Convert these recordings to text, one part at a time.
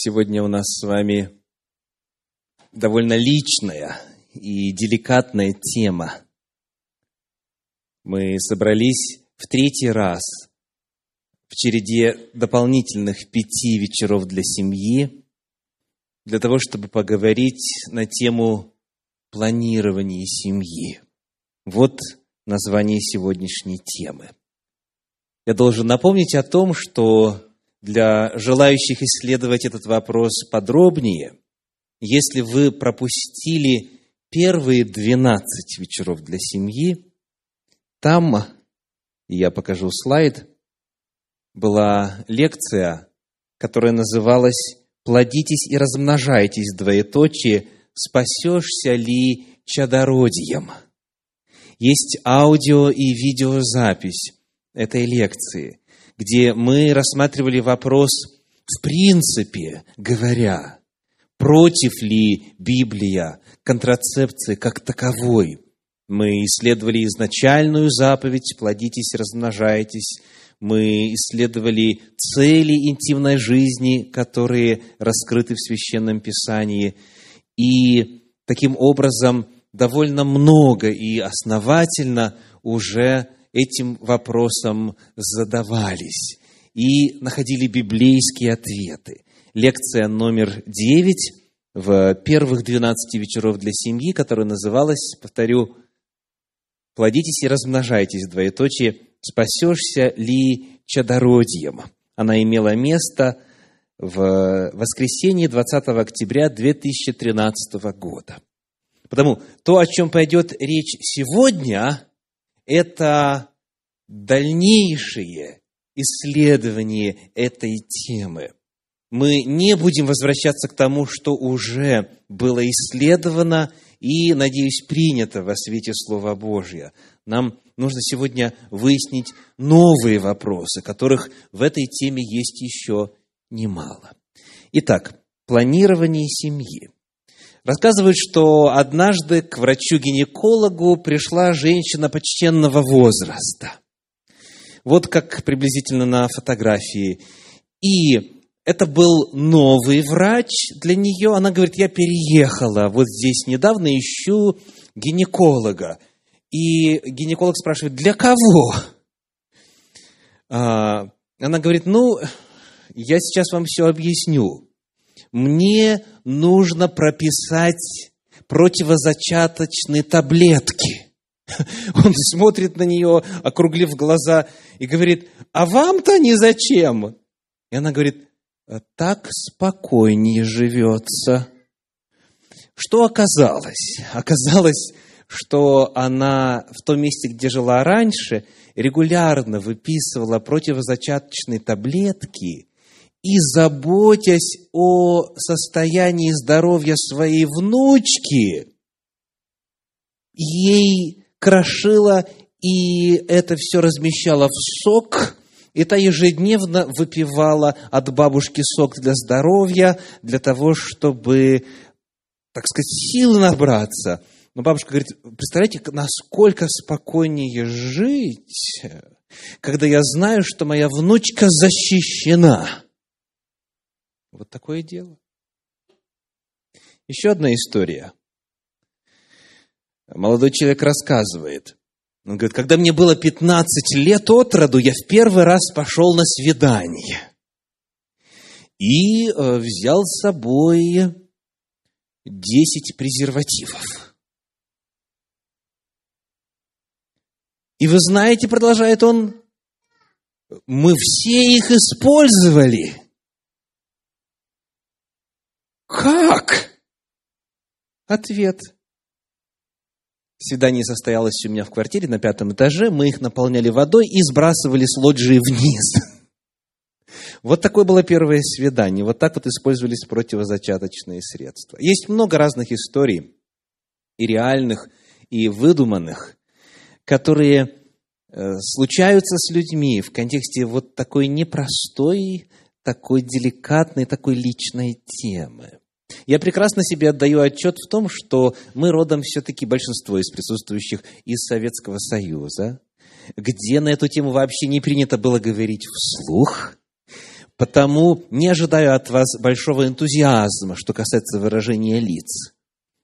Сегодня у нас с вами довольно личная и деликатная тема. Мы собрались в третий раз в череде дополнительных пяти вечеров для семьи, для того, чтобы поговорить на тему планирования семьи. Вот название сегодняшней темы. Я должен напомнить о том, что для желающих исследовать этот вопрос подробнее, если вы пропустили первые 12 вечеров для семьи, там, я покажу слайд, была лекция, которая называлась «Плодитесь и размножайтесь, двоеточие, спасешься ли чадородием?» Есть аудио и видеозапись этой лекции, где мы рассматривали вопрос, в принципе говоря, против ли Библия контрацепции как таковой. Мы исследовали изначальную заповедь «плодитесь, размножайтесь», мы исследовали цели интимной жизни, которые раскрыты в Священном Писании. И таким образом довольно много и основательно уже этим вопросом задавались и находили библейские ответы. Лекция номер девять в первых двенадцати вечеров для семьи, которая называлась, повторю, «Плодитесь и размножайтесь, двоеточие, спасешься ли чадородием?» Она имела место в воскресенье 20 октября 2013 года. Потому то, о чем пойдет речь сегодня, это дальнейшее исследование этой темы. Мы не будем возвращаться к тому, что уже было исследовано и, надеюсь, принято во свете Слова Божьего. Нам нужно сегодня выяснить новые вопросы, которых в этой теме есть еще немало. Итак, планирование семьи. Рассказывают, что однажды к врачу-гинекологу пришла женщина почтенного возраста. Вот как приблизительно на фотографии. И это был новый врач для нее. Она говорит, я переехала вот здесь недавно, ищу гинеколога. И гинеколог спрашивает, для кого? А, она говорит, ну, я сейчас вам все объясню мне нужно прописать противозачаточные таблетки. Он смотрит на нее, округлив глаза, и говорит, а вам-то они зачем? И она говорит, так спокойнее живется. Что оказалось? Оказалось, что она в том месте, где жила раньше, регулярно выписывала противозачаточные таблетки и заботясь о состоянии здоровья своей внучки, ей крошила и это все размещала в сок, и та ежедневно выпивала от бабушки сок для здоровья, для того, чтобы, так сказать, силы набраться. Но бабушка говорит, представляете, насколько спокойнее жить, когда я знаю, что моя внучка защищена. Вот такое дело. Еще одна история. Молодой человек рассказывает. Он говорит, когда мне было 15 лет от роду, я в первый раз пошел на свидание. И э, взял с собой 10 презервативов. И вы знаете, продолжает он, мы все их использовали. Как? Ответ. Свидание состоялось у меня в квартире на пятом этаже. Мы их наполняли водой и сбрасывали с лоджии вниз. Вот такое было первое свидание. Вот так вот использовались противозачаточные средства. Есть много разных историй, и реальных, и выдуманных, которые э, случаются с людьми в контексте вот такой непростой такой деликатной, такой личной темы. Я прекрасно себе отдаю отчет в том, что мы родом все-таки большинство из присутствующих из Советского Союза, где на эту тему вообще не принято было говорить вслух. потому не ожидаю от вас большого энтузиазма, что касается выражения лиц.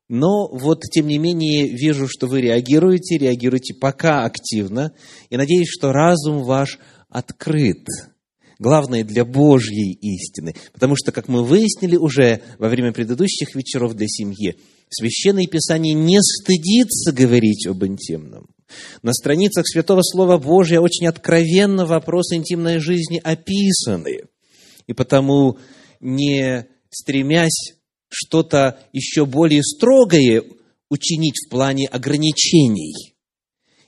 Но вот, тем не менее, вижу, что вы реагируете, реагируете пока активно, и надеюсь, что разум ваш открыт. Главное, для Божьей истины. Потому что, как мы выяснили уже во время предыдущих вечеров для семьи, Священное Писание не стыдится говорить об интимном. На страницах Святого Слова Божия очень откровенно вопросы интимной жизни описаны. И потому, не стремясь что-то еще более строгое учинить в плане ограничений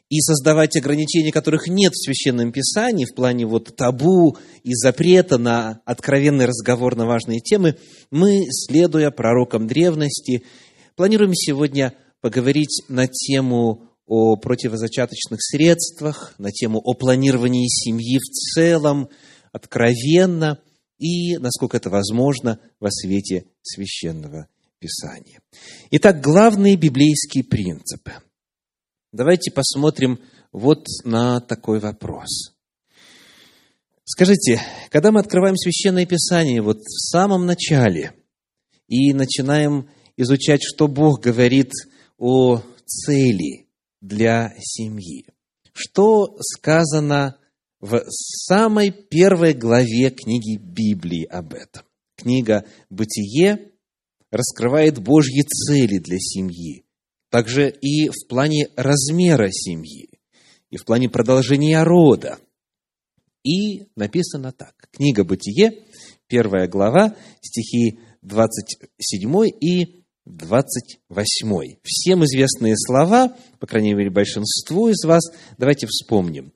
и создавать ограничения, которых нет в Священном Писании, в плане вот табу и запрета на откровенный разговор на важные темы, мы, следуя пророкам древности, планируем сегодня поговорить на тему о противозачаточных средствах, на тему о планировании семьи в целом, откровенно и, насколько это возможно, во свете священного Писания. Итак, главные библейские принципы. Давайте посмотрим вот на такой вопрос. Скажите, когда мы открываем священное Писание вот в самом начале и начинаем изучать, что Бог говорит о цели для семьи, что сказано в самой первой главе книги Библии об этом. Книга «Бытие» раскрывает Божьи цели для семьи, также и в плане размера семьи, и в плане продолжения рода. И написано так. Книга «Бытие», первая глава, стихи 27 и 28. Всем известные слова, по крайней мере, большинству из вас, давайте вспомним.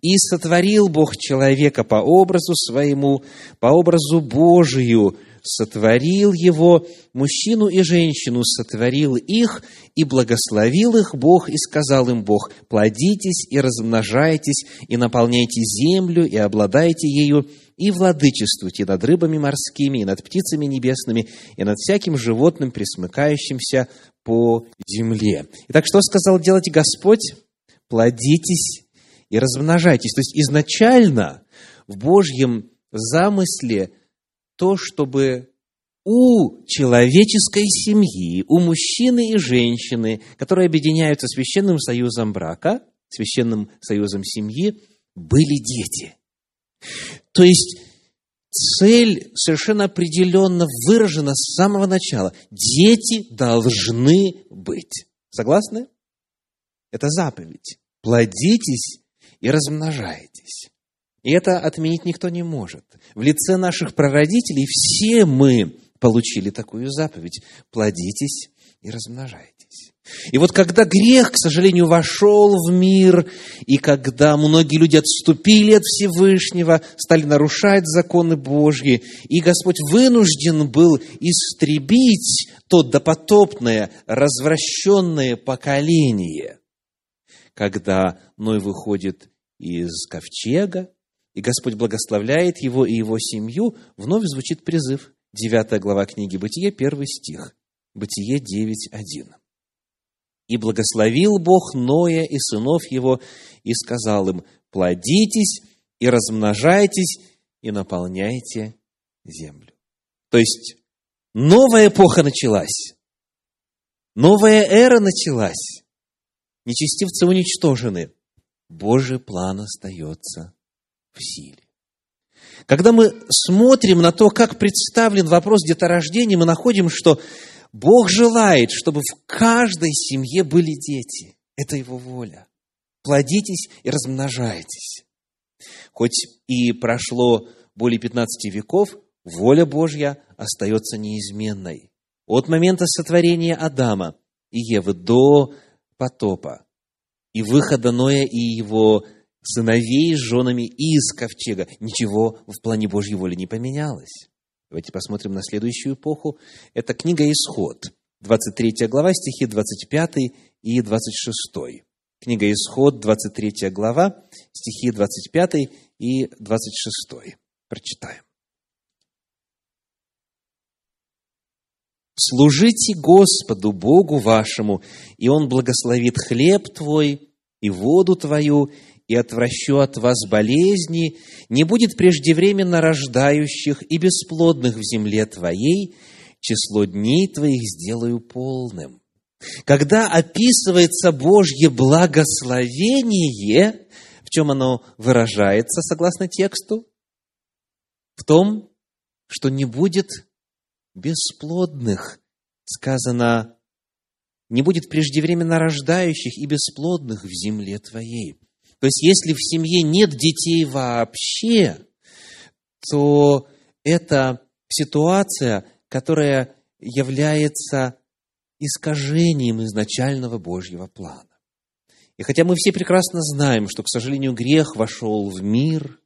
И сотворил Бог человека по образу своему, по образу Божию, сотворил его, мужчину и женщину сотворил их, и благословил их Бог, и сказал им Бог, плодитесь и размножайтесь, и наполняйте землю, и обладайте ею, и владычествуйте над рыбами морскими, и над птицами небесными, и над всяким животным, присмыкающимся по земле. Итак, что сказал делать Господь? Плодитесь и размножайтесь. То есть изначально в Божьем замысле то, чтобы у человеческой семьи, у мужчины и женщины, которые объединяются священным союзом брака, священным союзом семьи, были дети. То есть цель совершенно определенно выражена с самого начала. Дети должны быть. Согласны? Это заповедь. Плодитесь и размножаетесь. И это отменить никто не может. В лице наших прародителей все мы получили такую заповедь. Плодитесь и размножайтесь. И вот когда грех, к сожалению, вошел в мир, и когда многие люди отступили от Всевышнего, стали нарушать законы Божьи, и Господь вынужден был истребить то допотопное, развращенное поколение, когда Ной выходит из ковчега, и Господь благословляет его и его семью, вновь звучит призыв. Девятая глава книги Бытие, первый стих. Бытие 9.1. «И благословил Бог Ноя и сынов его, и сказал им, плодитесь и размножайтесь, и наполняйте землю». То есть, новая эпоха началась. Новая эра началась. Нечестивцы уничтожены. Божий план остается в силе. Когда мы смотрим на то, как представлен вопрос деторождения, мы находим, что Бог желает, чтобы в каждой семье были дети. Это Его воля. Плодитесь и размножайтесь. Хоть и прошло более 15 веков, воля Божья остается неизменной. От момента сотворения Адама и Евы до потопа и выхода Ноя и его сыновей с женами из ковчега. Ничего в плане Божьей воли не поменялось. Давайте посмотрим на следующую эпоху. Это книга «Исход», 23 глава, стихи 25 и 26. Книга «Исход», 23 глава, стихи 25 и 26. Прочитаем. «Служите Господу Богу вашему, и Он благословит хлеб твой и воду твою, и отвращу от вас болезни, не будет преждевременно рождающих и бесплодных в земле твоей, число дней твоих сделаю полным. Когда описывается Божье благословение, в чем оно выражается, согласно тексту? В том, что не будет бесплодных, сказано, не будет преждевременно рождающих и бесплодных в земле твоей. То есть, если в семье нет детей вообще, то это ситуация, которая является искажением изначального Божьего плана. И хотя мы все прекрасно знаем, что, к сожалению, грех вошел в мир,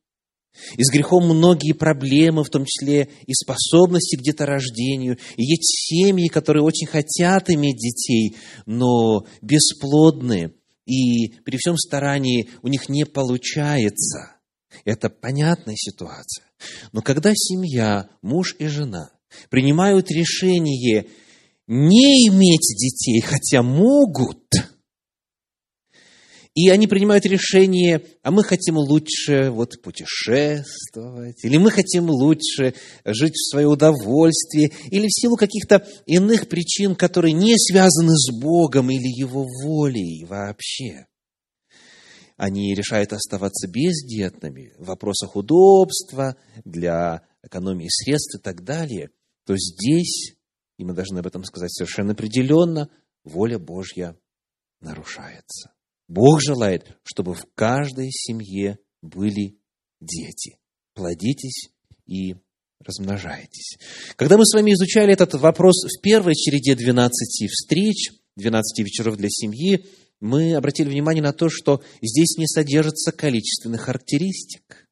и с грехом многие проблемы, в том числе и способности к деторождению. И есть семьи, которые очень хотят иметь детей, но бесплодные, и при всем старании у них не получается. Это понятная ситуация. Но когда семья, муж и жена принимают решение не иметь детей, хотя могут – и они принимают решение, а мы хотим лучше вот путешествовать, или мы хотим лучше жить в свое удовольствие, или в силу каких-то иных причин, которые не связаны с Богом или Его волей вообще. Они решают оставаться бездетными в вопросах удобства, для экономии средств и так далее, то здесь, и мы должны об этом сказать совершенно определенно, воля Божья нарушается. Бог желает, чтобы в каждой семье были дети. Плодитесь и размножайтесь. Когда мы с вами изучали этот вопрос в первой череде 12 встреч, 12 вечеров для семьи, мы обратили внимание на то, что здесь не содержится количественных характеристик.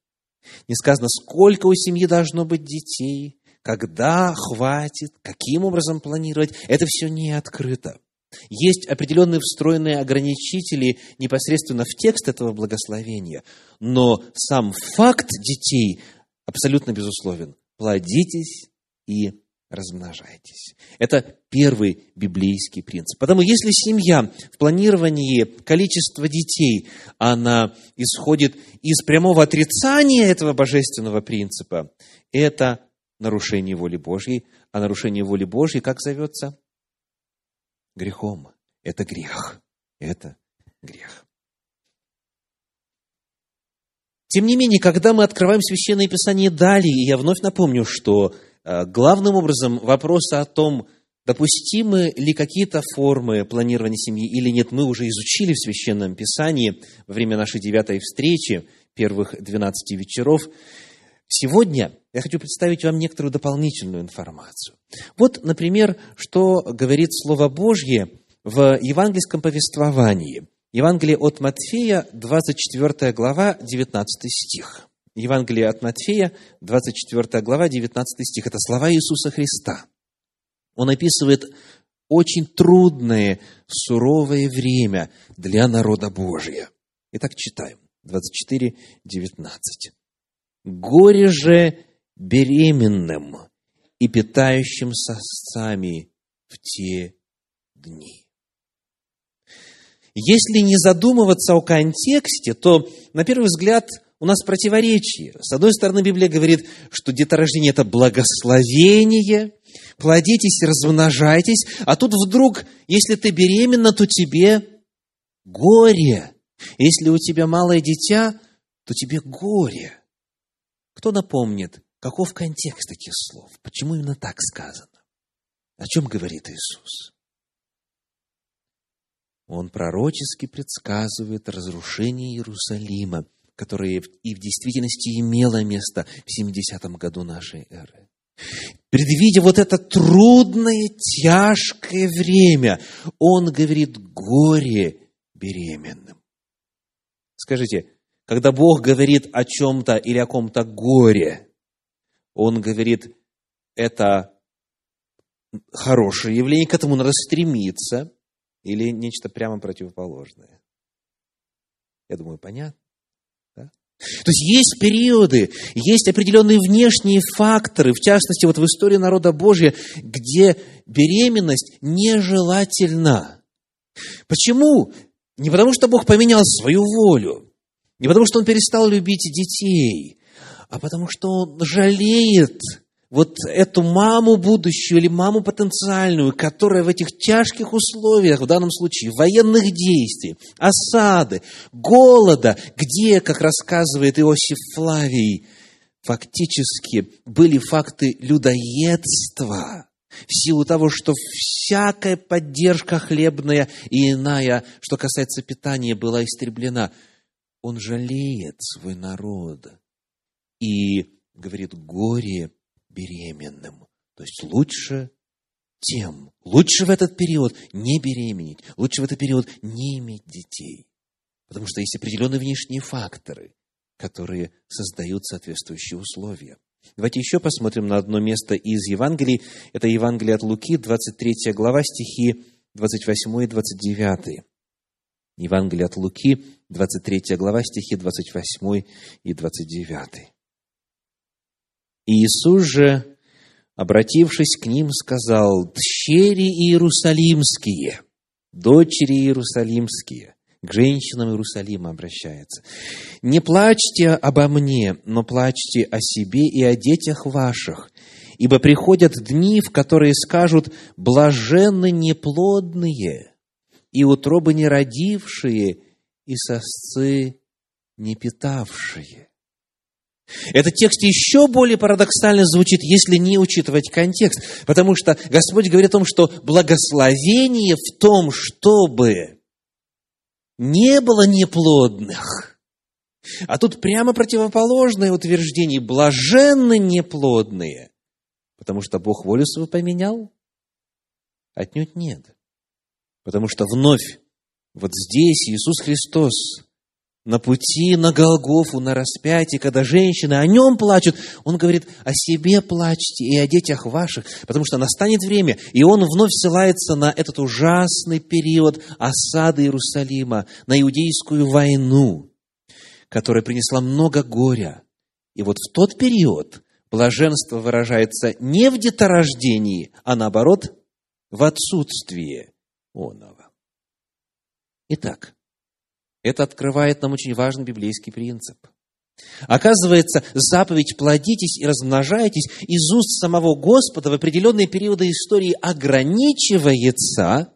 Не сказано, сколько у семьи должно быть детей, когда хватит, каким образом планировать. Это все не открыто. Есть определенные встроенные ограничители непосредственно в текст этого благословения, но сам факт детей абсолютно безусловен. Плодитесь и размножайтесь. Это первый библейский принцип. Потому если семья в планировании количества детей, она исходит из прямого отрицания этого божественного принципа, это нарушение воли Божьей. А нарушение воли Божьей как зовется? Грехом. Это грех. Это грех. Тем не менее, когда мы открываем Священное Писание далее, я вновь напомню, что э, главным образом вопрос о том, допустимы ли какие-то формы планирования семьи или нет, мы уже изучили в Священном Писании во время нашей девятой встречи, первых двенадцати вечеров. Сегодня я хочу представить вам некоторую дополнительную информацию. Вот, например, что говорит Слово Божье в евангельском повествовании. Евангелие от Матфея, 24 глава, 19 стих. Евангелие от Матфея, 24 глава, 19 стих. Это слова Иисуса Христа. Он описывает очень трудное, суровое время для народа Божия. Итак, читаем. 24, 19. Горе же беременным и питающим сосцами в те дни. Если не задумываться о контексте, то, на первый взгляд, у нас противоречие. С одной стороны, Библия говорит, что деторождение – это благословение, плодитесь, размножайтесь, а тут вдруг, если ты беременна, то тебе горе. Если у тебя малое дитя, то тебе горе. Кто напомнит, каков контекст этих слов? Почему именно так сказано? О чем говорит Иисус? Он пророчески предсказывает разрушение Иерусалима, которое и в действительности имело место в 70-м году нашей эры. Предвидя вот это трудное, тяжкое время, он говорит горе беременным. Скажите, когда Бог говорит о чем-то или о ком-то горе, Он говорит, это хорошее явление, к этому надо стремиться, или нечто прямо противоположное. Я думаю, понятно? Да? То есть есть периоды, есть определенные внешние факторы, в частности, вот в истории народа Божия, где беременность нежелательна. Почему? Не потому, что Бог поменял свою волю, Не потому, что он перестал любить детей, а потому, что он жалеет вот эту маму будущую или маму потенциальную, которая в этих тяжких условиях, в данном случае военных действий, осады, голода, где, как рассказывает Иосиф Флавий, фактически были факты людоедства, в силу того, что всякая поддержка хлебная и иная, что касается питания, была истреблена. Он жалеет свой народ и говорит, горе беременным. То есть лучше тем, лучше в этот период не беременеть, лучше в этот период не иметь детей. Потому что есть определенные внешние факторы, которые создают соответствующие условия. Давайте еще посмотрим на одно место из Евангелий. Это Евангелие от Луки, 23 глава, стихи 28 и 29. Евангелие от Луки, 23 глава, стихи 28 и 29. Иисус же, обратившись к ним, сказал, «Дщери Иерусалимские, дочери Иерусалимские, к женщинам Иерусалима обращается. «Не плачьте обо мне, но плачьте о себе и о детях ваших, ибо приходят дни, в которые скажут, блаженны неплодные, и утробы не родившие, и сосцы не питавшие». Этот текст еще более парадоксально звучит, если не учитывать контекст, потому что Господь говорит о том, что благословение в том, чтобы не было неплодных. А тут прямо противоположное утверждение. Блаженны неплодные. Потому что Бог волю свою поменял? Отнюдь нет. Потому что вновь вот здесь Иисус Христос на пути на Голгофу, на распятие, когда женщины о нем плачут, он говорит, о себе плачьте и о детях ваших, потому что настанет время, и он вновь ссылается на этот ужасный период осады Иерусалима, на иудейскую войну, которая принесла много горя. И вот в тот период блаженство выражается не в деторождении, а наоборот, в отсутствии оного. Итак, это открывает нам очень важный библейский принцип. Оказывается, заповедь «плодитесь и размножайтесь» из уст самого Господа в определенные периоды истории ограничивается,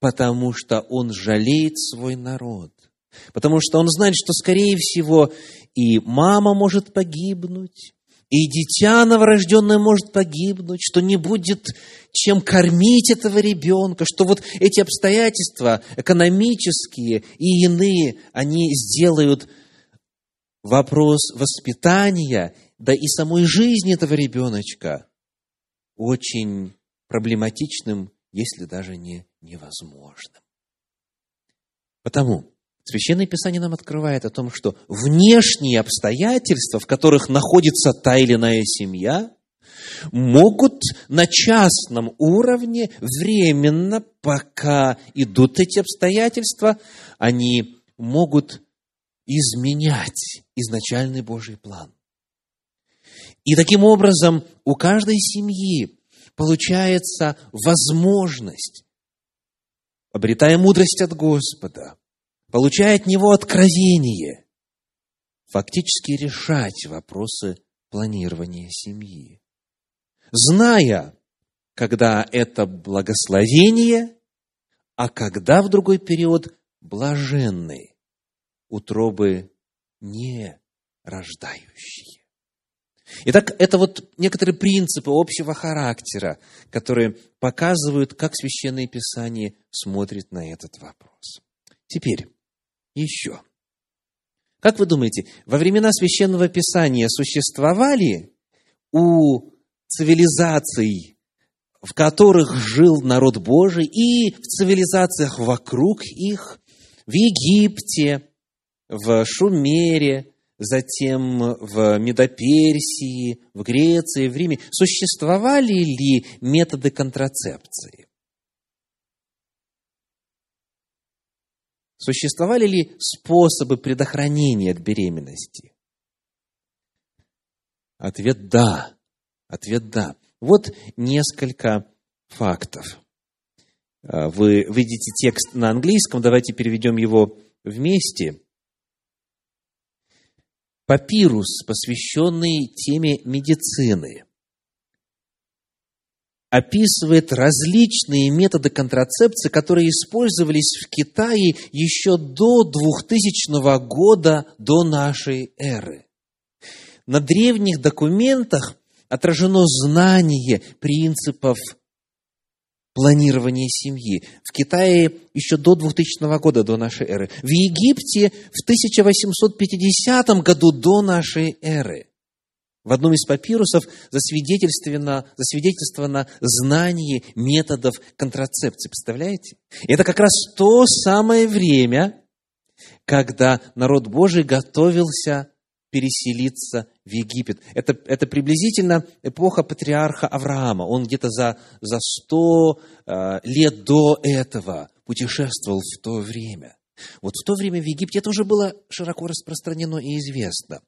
потому что Он жалеет свой народ. Потому что Он знает, что, скорее всего, и мама может погибнуть, и дитя новорожденное может погибнуть, что не будет чем кормить этого ребенка, что вот эти обстоятельства экономические и иные, они сделают вопрос воспитания, да и самой жизни этого ребеночка очень проблематичным, если даже не невозможным. Потому Священное Писание нам открывает о том, что внешние обстоятельства, в которых находится та или иная семья, могут на частном уровне временно, пока идут эти обстоятельства, они могут изменять изначальный Божий план. И таким образом у каждой семьи получается возможность, обретая мудрость от Господа, получая от него откровение, фактически решать вопросы планирования семьи. Зная, когда это благословение, а когда в другой период блаженные, утробы не рождающие. Итак, это вот некоторые принципы общего характера, которые показывают, как Священное Писание смотрит на этот вопрос. Теперь, еще. Как вы думаете, во времена священного писания существовали у цивилизаций, в которых жил народ Божий, и в цивилизациях вокруг их, в Египте, в Шумере, затем в Медоперсии, в Греции, в Риме, существовали ли методы контрацепции? Существовали ли способы предохранения от беременности? Ответ – да. Ответ – да. Вот несколько фактов. А, вы видите текст на английском, давайте переведем его вместе. папирус, посвященный теме медицины, описывает различные методы контрацепции, которые использовались в Китае еще до 2000 года до нашей эры. На древних документах отражено знание принципов планирования семьи. В Китае еще до 2000 года, до нашей эры. В Египте в 1850 году до нашей эры. В одном из папирусов засвидетельствовано, засвидетельствовано знание методов контрацепции. Представляете? Это как раз то самое время, когда народ Божий готовился переселиться в Египет. Это, это приблизительно эпоха патриарха Авраама. Он где-то за, за 100 э, лет до этого путешествовал в то время. Вот в то время в Египте это уже было широко распространено и известно.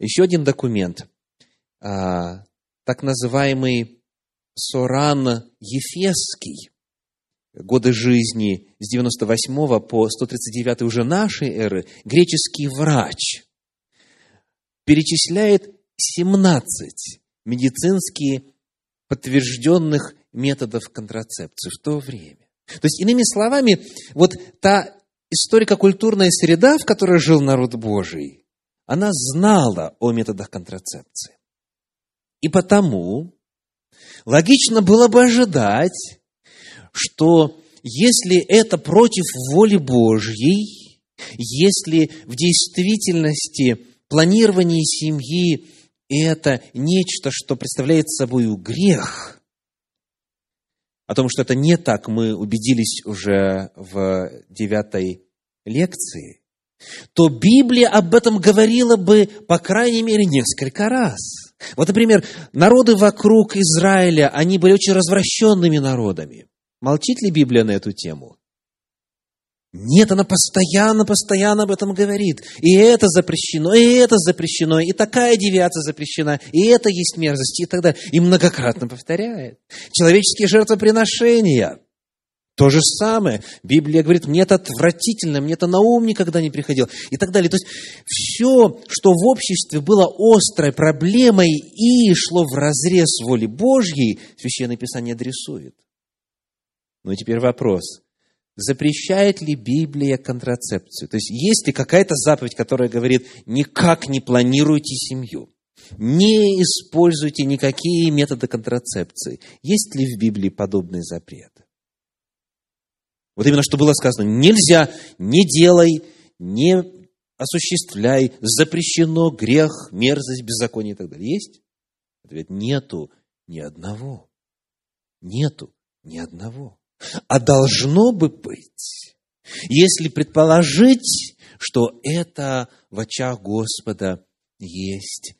Еще один документ, а, так называемый Соран Ефесский, годы жизни с 98 по 139 уже нашей эры, греческий врач, перечисляет 17 медицинские подтвержденных методов контрацепции в то время. То есть, иными словами, вот та историко-культурная среда, в которой жил народ Божий, она знала о методах контрацепции. И потому логично было бы ожидать, что если это против воли Божьей, если в действительности планирование семьи это нечто, что представляет собой грех, о том, что это не так, мы убедились уже в девятой лекции, то Библия об этом говорила бы, по крайней мере, несколько раз. Вот, например, народы вокруг Израиля, они были очень развращенными народами. Молчит ли Библия на эту тему? Нет, она постоянно, постоянно об этом говорит. И это запрещено, и это запрещено, и такая девиация запрещена, и это есть мерзость, и так далее. И многократно повторяет. Человеческие жертвоприношения – то же самое. Библия говорит, мне это отвратительно, мне это на ум никогда не приходило. И так далее. То есть, все, что в обществе было острой проблемой и шло в разрез воли Божьей, Священное Писание адресует. Ну и теперь вопрос. Запрещает ли Библия контрацепцию? То есть, есть ли какая-то заповедь, которая говорит, никак не планируйте семью? Не используйте никакие методы контрацепции. Есть ли в Библии подобный запрет? Вот именно что было сказано. Нельзя, не делай, не осуществляй, запрещено, грех, мерзость, беззаконие и так далее. Есть? Ответ, нету ни одного. Нету ни одного. А должно бы быть, если предположить, что это в очах Господа есть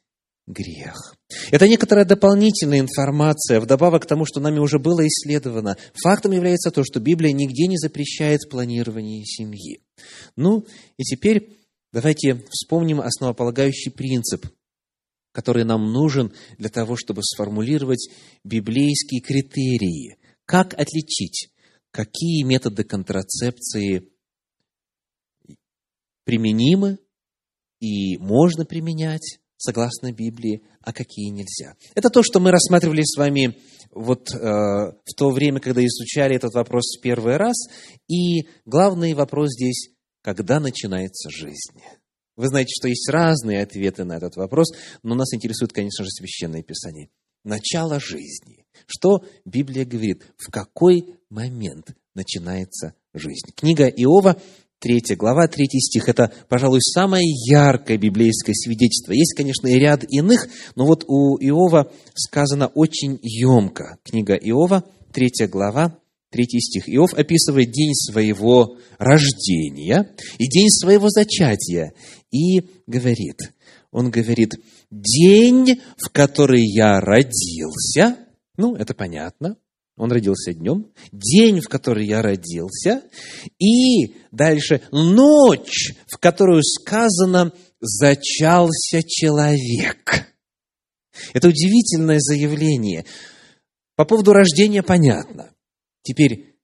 грех. Это некоторая дополнительная информация, вдобавок к тому, что нами уже было исследовано. Фактом является то, что Библия нигде не запрещает планирование семьи. Ну, и теперь давайте вспомним основополагающий принцип, который нам нужен для того, чтобы сформулировать библейские критерии. Как отличить, какие методы контрацепции применимы и можно применять, согласно Библии, а какие нельзя. Это то, что мы рассматривали с вами вот э, в то время, когда изучали этот вопрос в первый раз. И главный вопрос здесь, когда начинается жизнь? Вы знаете, что есть разные ответы на этот вопрос, но нас интересует, конечно же, Священное Писание. Начало жизни. Что Библия говорит? В какой момент начинается жизнь? Книга Иова, Третья глава, третий стих – это, пожалуй, самое яркое библейское свидетельство. Есть, конечно, и ряд иных, но вот у Иова сказано очень емко. Книга Иова, третья глава, третий стих. Иов описывает день своего рождения и день своего зачатия и говорит, он говорит, день, в который я родился, ну, это понятно, он родился днем, день, в который я родился, и дальше ночь, в которую сказано «зачался человек». Это удивительное заявление. По поводу рождения понятно. Теперь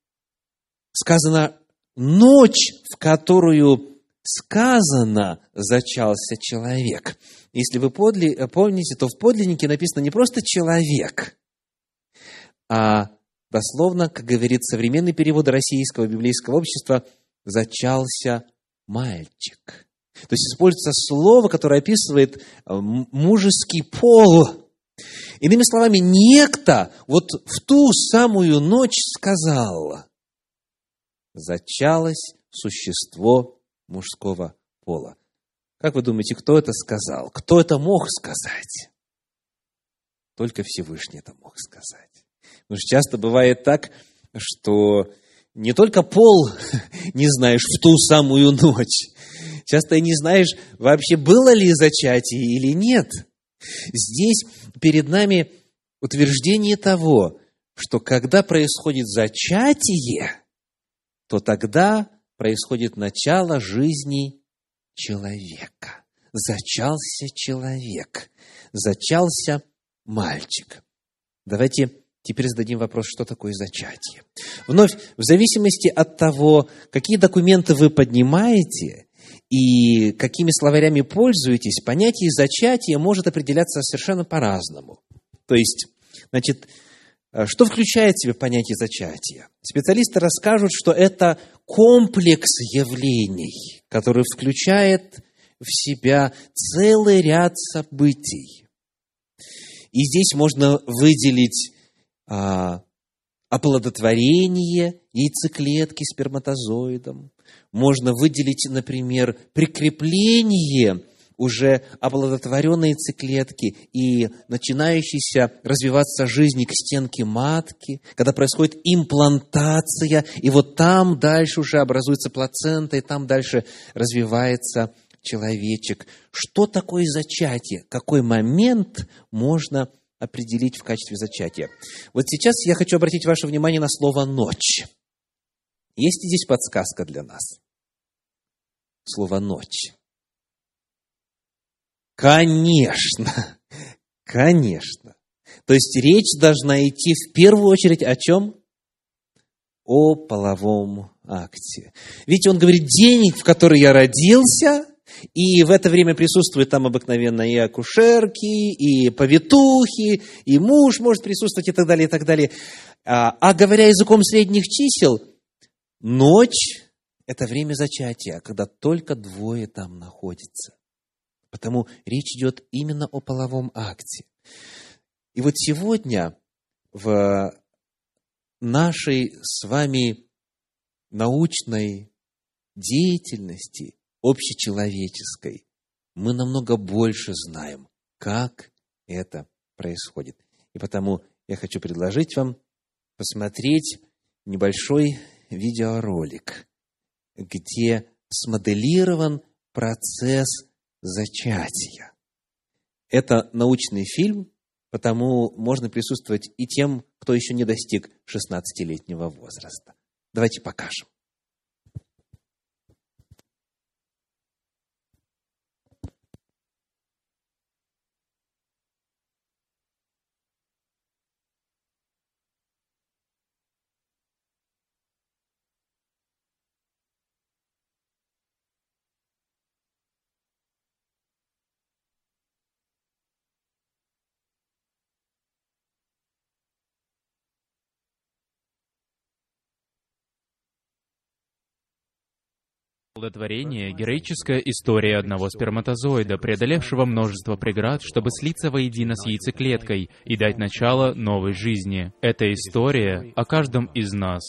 сказано «ночь, в которую сказано «зачался человек». Если вы подли, помните, то в подлиннике написано не просто «человек», а дословно, как говорит современный перевод Российского библейского общества, «зачался мальчик». То есть используется слово, которое описывает э, мужеский пол. Иными словами, некто вот в ту самую ночь сказал, зачалось существо мужского пола. Как вы думаете, кто это сказал? Кто это мог сказать? Только Всевышний это мог сказать. Потому что часто бывает так, что не только пол не знаешь в ту самую ночь, часто и не знаешь, вообще было ли зачатие или нет. Здесь перед нами утверждение того, что когда происходит зачатие, то тогда происходит начало жизни человека. Зачался человек, зачался мальчик. Давайте теперь зададим вопрос, что такое зачатие. Вновь, в зависимости от того, какие документы вы поднимаете и какими словарями пользуетесь, понятие зачатия может определяться совершенно по-разному. То есть, значит, Э, что включает в себя понятие зачатия? Специалисты расскажут, что это комплекс явлений, который включает в себя целый ряд событий. И здесь можно выделить а, оплодотворение яйцеклетки сперматозоидом. Можно выделить, например, прикрепление уже оплодотворенные яйцеклетки и начинающиеся развиваться жизни к стенке матки, когда происходит имплантация, и вот там дальше уже образуется плацента, и там дальше развивается человечек. Что такое зачатие? Какой момент можно определить в качестве зачатия? Вот сейчас я хочу обратить ваше внимание на слово «ночь». Есть здесь подсказка для нас? Слово «ночь». Конечно, конечно. То есть речь должна идти в первую очередь о чем? О половом акте. Видите, он говорит, день, в который я родился, и в это время присутствуют там обыкновенно и акушерки, и повитухи, и муж может присутствовать, и так далее, и так далее. А, а говоря языком средних чисел, ночь – это время зачатия, когда только двое там находятся. Потому речь идет именно о половом акте. И вот сегодня в нашей с вами научной деятельности, общечеловеческой, мы намного больше знаем, как это происходит. И потому я хочу предложить вам посмотреть небольшой видеоролик, где смоделирован процесс зачатия. Это научный фильм, потому можно присутствовать и тем, кто еще не достиг 16-летнего возраста. Давайте покажем. Плодотворение – героическая история одного сперматозоида, преодолевшего множество преград, чтобы слиться воедино с яйцеклеткой и дать начало новой жизни. Это история о каждом из нас.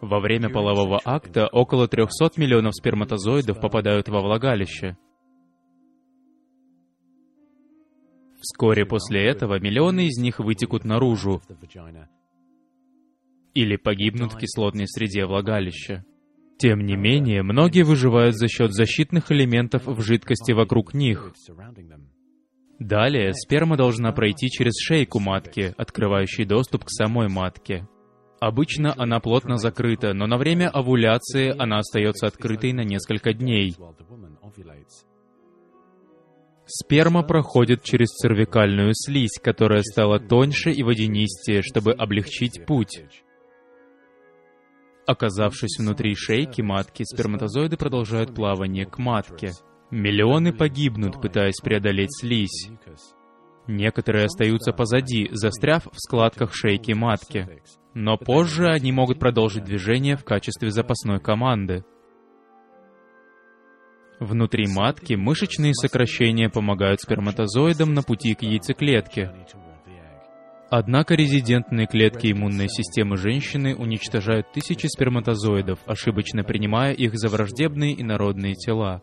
Во время полового акта около 300 миллионов сперматозоидов попадают во влагалище. Вскоре после этого миллионы из них вытекут наружу, или погибнут в кислотной среде влагалища. Тем не менее, многие выживают за счет защитных элементов в жидкости вокруг них. Далее, сперма должна пройти через шейку матки, открывающий доступ к самой матке. Обычно она плотно закрыта, но на время овуляции она остается открытой на несколько дней. Сперма проходит через цервикальную слизь, которая стала тоньше и водянистее, чтобы облегчить путь. Оказавшись внутри шейки матки, сперматозоиды продолжают плавание к матке. Миллионы погибнут, пытаясь преодолеть слизь. Некоторые остаются позади, застряв в складках шейки матки. Но позже они могут продолжить движение в качестве запасной команды. Внутри матки мышечные сокращения помогают сперматозоидам на пути к яйцеклетке. Однако резидентные клетки иммунной системы женщины уничтожают тысячи сперматозоидов, ошибочно принимая их за враждебные инородные тела.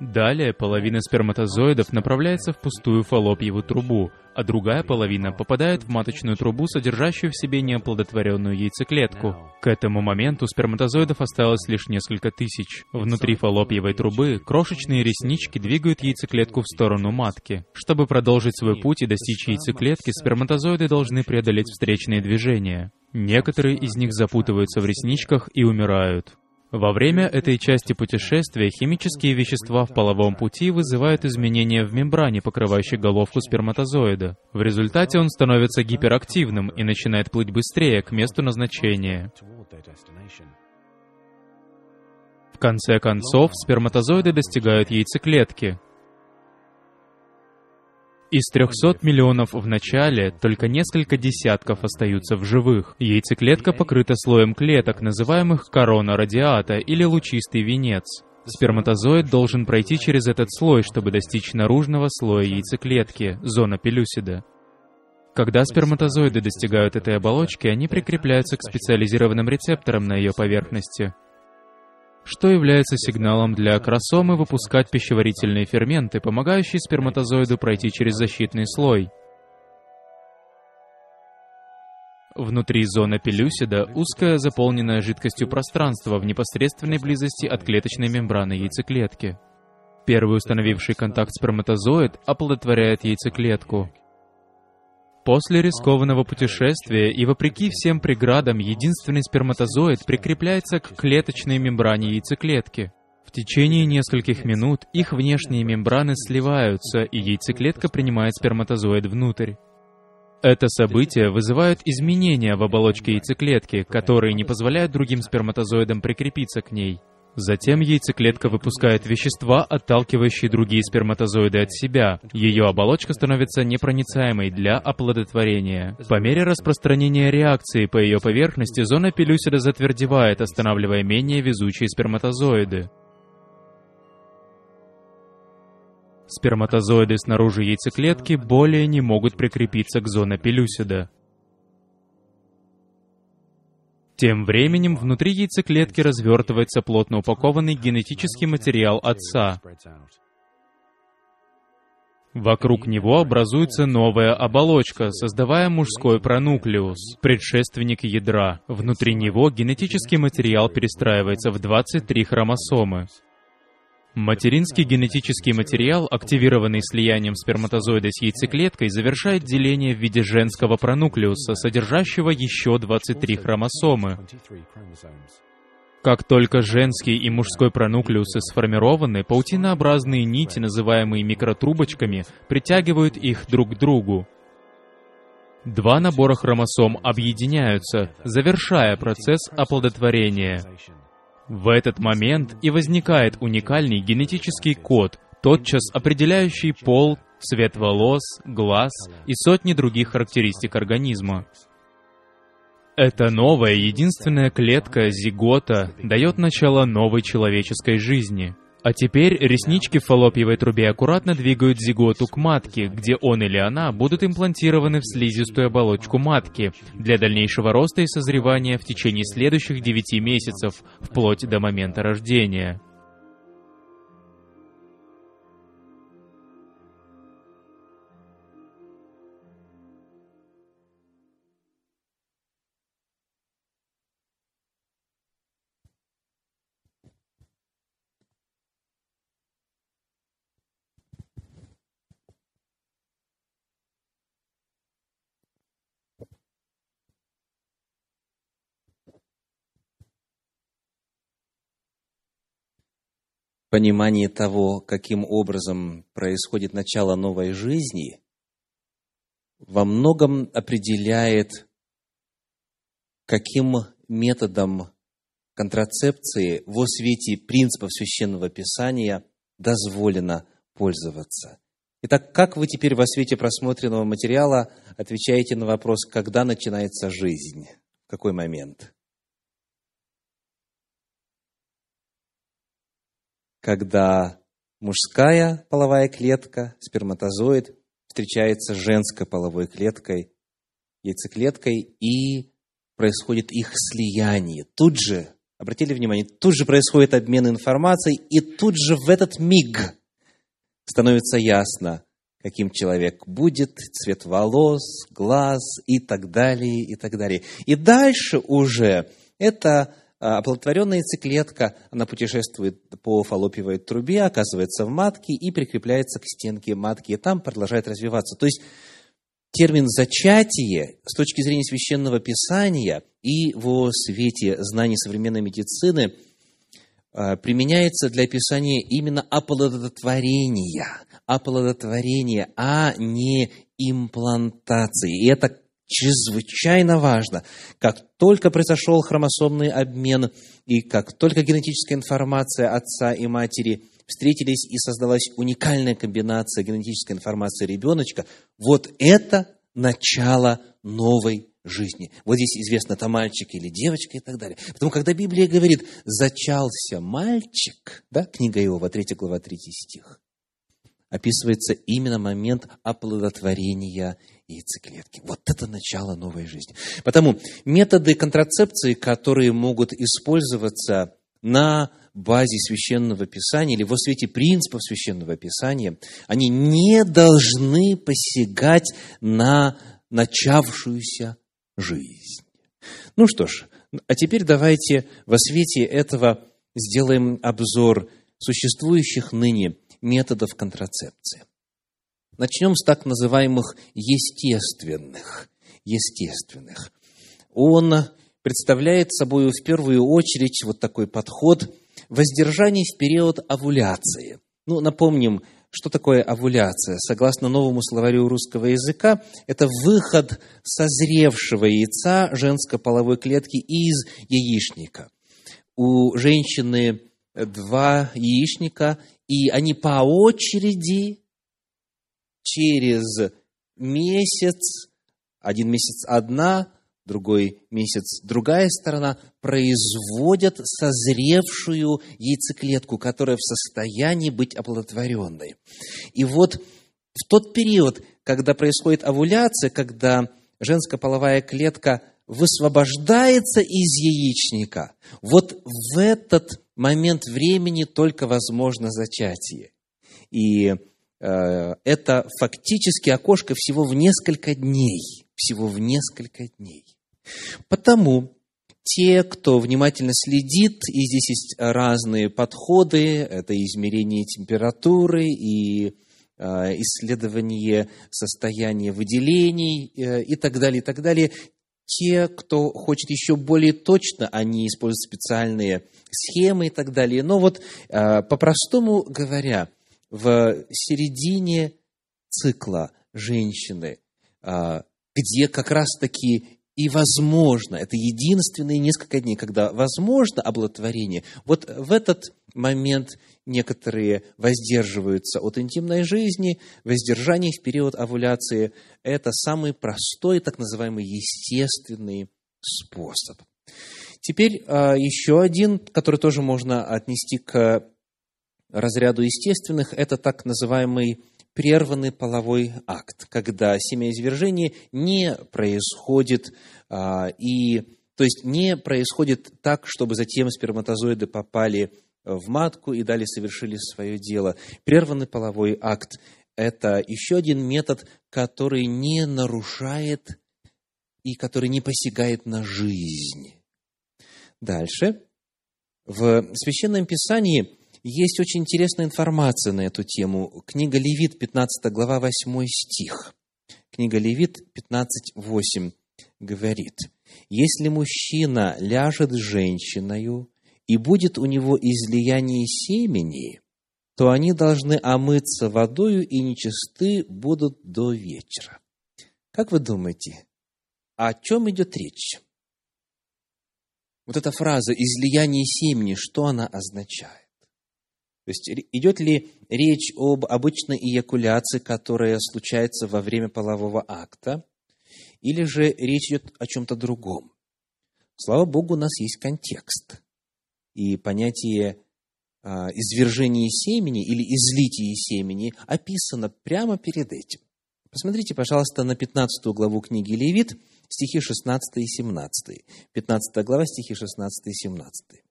Далее половина сперматозоидов направляется в пустую фаллопьеву трубу, а другая половина попадает в маточную трубу, содержащую в себе неоплодотворенную яйцеклетку. К этому моменту сперматозоидов осталось лишь несколько тысяч. Внутри фаллопьевой трубы крошечные реснички двигают яйцеклетку в сторону матки. Чтобы продолжить свой путь и достичь яйцеклетки, сперматозоиды должны преодолеть встречные движения. Некоторые из них запутываются в ресничках и умирают. Во время этой части путешествия химические вещества в половом пути вызывают изменения в мембране, покрывающей головку сперматозоида. В результате он становится гиперактивным и начинает плыть быстрее к месту назначения. В конце концов, сперматозоиды достигают яйцеклетки. Из 300 миллионов в начале только несколько десятков остаются в живых. Яйцеклетка покрыта слоем клеток, называемых корона радиата или лучистый венец. Сперматозоид должен пройти через этот слой, чтобы достичь наружного слоя яйцеклетки, зона пелюсида. Когда сперматозоиды достигают этой оболочки, они прикрепляются к специализированным рецепторам на ее поверхности что является сигналом для акросомы выпускать пищеварительные ферменты, помогающие сперматозоиду пройти через защитный слой. Внутри зоны пелюсида узкое, заполненное жидкостью пространство в непосредственной близости от клеточной мембраны яйцеклетки. Первый установивший контакт сперматозоид оплодотворяет яйцеклетку. После рискованного путешествия и вопреки всем преградам, единственный сперматозоид прикрепляется к клеточной мембране яйцеклетки. В течение нескольких минут их внешние мембраны сливаются, и яйцеклетка принимает сперматозоид внутрь. Это событие вызывает изменения в оболочке яйцеклетки, которые не позволяют другим сперматозоидам прикрепиться к ней. Затем яйцеклетка выпускает вещества, отталкивающие другие сперматозоиды от себя. Ее оболочка становится непроницаемой для оплодотворения. По мере распространения реакции по ее поверхности, зона пелюсида затвердевает, останавливая менее везучие сперматозоиды. Сперматозоиды снаружи яйцеклетки более не могут прикрепиться к зоне пелюсида. Тем временем внутри яйцеклетки развертывается плотно упакованный генетический материал отца. Вокруг него образуется новая оболочка, создавая мужской пронуклеус, предшественник ядра. Внутри него генетический материал перестраивается в 23 хромосомы. Материнский генетический материал, активированный слиянием сперматозоида с яйцеклеткой, завершает деление в виде женского пронуклеуса, содержащего еще 23 хромосомы. Как только женский и мужской пронуклеусы сформированы, паутинообразные нити, называемые микротрубочками, притягивают их друг к другу. Два набора хромосом объединяются, завершая процесс оплодотворения. В этот момент и возникает уникальный генетический код, тотчас определяющий пол, цвет волос, глаз и сотни других характеристик организма. Эта новая единственная клетка зигота дает начало новой человеческой жизни — а теперь реснички в фаллопьевой трубе аккуратно двигают зиготу к матке, где он или она будут имплантированы в слизистую оболочку матки для дальнейшего роста и созревания в течение следующих 9 месяцев, вплоть до момента рождения. Понимание того, каким образом происходит начало новой жизни, во многом определяет, каким методом контрацепции во свете принципов Священного Писания дозволено пользоваться. Итак, как вы теперь во свете просмотренного материала отвечаете на вопрос, когда начинается жизнь? В какой момент? Когда мужская половая клетка, сперматозоид, встречается с женской половой клеткой, яйцеклеткой, и происходит их слияние. Тут же, обратили внимание, тут же происходит обмен информацией, и тут же в этот миг становится ясно, каким человек будет, цвет волос, глаз и так далее, и так далее. И дальше уже это оплодотворенная яйцеклетка, она путешествует по фаллопиевой трубе, оказывается в матке и прикрепляется к стенке матки, и там продолжает развиваться. То есть термин «зачатие» с точки зрения священного писания и во свете знаний современной медицины – Э, применяется для описания именно оплодотворения, оплодотворения, а не имплантации. И это чрезвычайно важно. Как только произошел хромосомный обмен, и как только генетическая информация отца и матери встретились и создалась уникальная комбинация генетической информации ребеночка, вот это начало новой жизни. Вот здесь известно, это мальчик или девочка и так далее. Потому когда Библия говорит «зачался мальчик», да, книга Иова, 3 глава, 3 стих, описывается именно момент оплодотворения яйцеклетки. Вот это начало новой жизни. Потому методы контрацепции, которые могут использоваться на базе священного писания или во свете принципов священного писания, они не должны посягать на начавшуюся жизнь. Ну что ж, а теперь давайте во свете этого сделаем обзор существующих ныне методов контрацепции. Начнем с так называемых естественных. Естественных. Он представляет собой в первую очередь вот такой подход воздержания в период овуляции. Ну, напомним, что такое овуляция? Согласно новому словарю русского языка, это выход созревшего яйца женской половой клетки из яичника. У женщины два яичника, и они по очереди через месяц, один месяц одна, другой месяц другая сторона, производят созревшую яйцеклетку, которая в состоянии быть оплодотворенной. И вот в тот период, когда происходит овуляция, когда женская половая клетка высвобождается из яичника, вот в этот момент времени только возможно зачатие. И это фактически окошко всего в несколько дней. Всего в несколько дней. Потому те, кто внимательно следит, и здесь есть разные подходы, это измерение температуры и а, исследование состояния выделений э, и так далее, и так далее. Те, кто хочет еще более точно, они используют специальные схемы и так далее. Но вот, по-простому говоря, в середине цикла женщины, а, где как раз-таки и возможно, это единственные несколько дней, когда возможно оплодотворение, вот в этот момент некоторые воздерживаются от интимной жизни, воздержание в период овуляции – это самый простой, так называемый естественный способ. Теперь а, еще один, который тоже можно отнести к разряду естественных, это так называемый прерванный половой акт, когда семяизвержение не происходит, а, и, то есть не происходит так, чтобы затем сперматозоиды попали в матку и далее совершили свое дело. Прерванный половой акт – это еще один метод, который не нарушает и который не посягает на жизнь. Дальше. В Священном Писании есть очень интересная информация на эту тему. Книга Левит, 15 глава, 8 стих. Книга Левит, 15, 8 говорит, «Если мужчина ляжет с женщиною, и будет у него излияние семени, то они должны омыться водою и нечисты будут до вечера». Как вы думаете, о чем идет речь? Вот эта фраза «излияние семени», что она означает? То есть идет ли речь об обычной эякуляции, которая случается во время полового акта, или же речь идет о чем-то другом? Слава Богу, у нас есть контекст. И понятие а, извержения семени или излития семени описано прямо перед этим. Посмотрите, пожалуйста, на 15 главу книги Левит, стихи 16 и 17. 15 глава, стихи 16 и 17.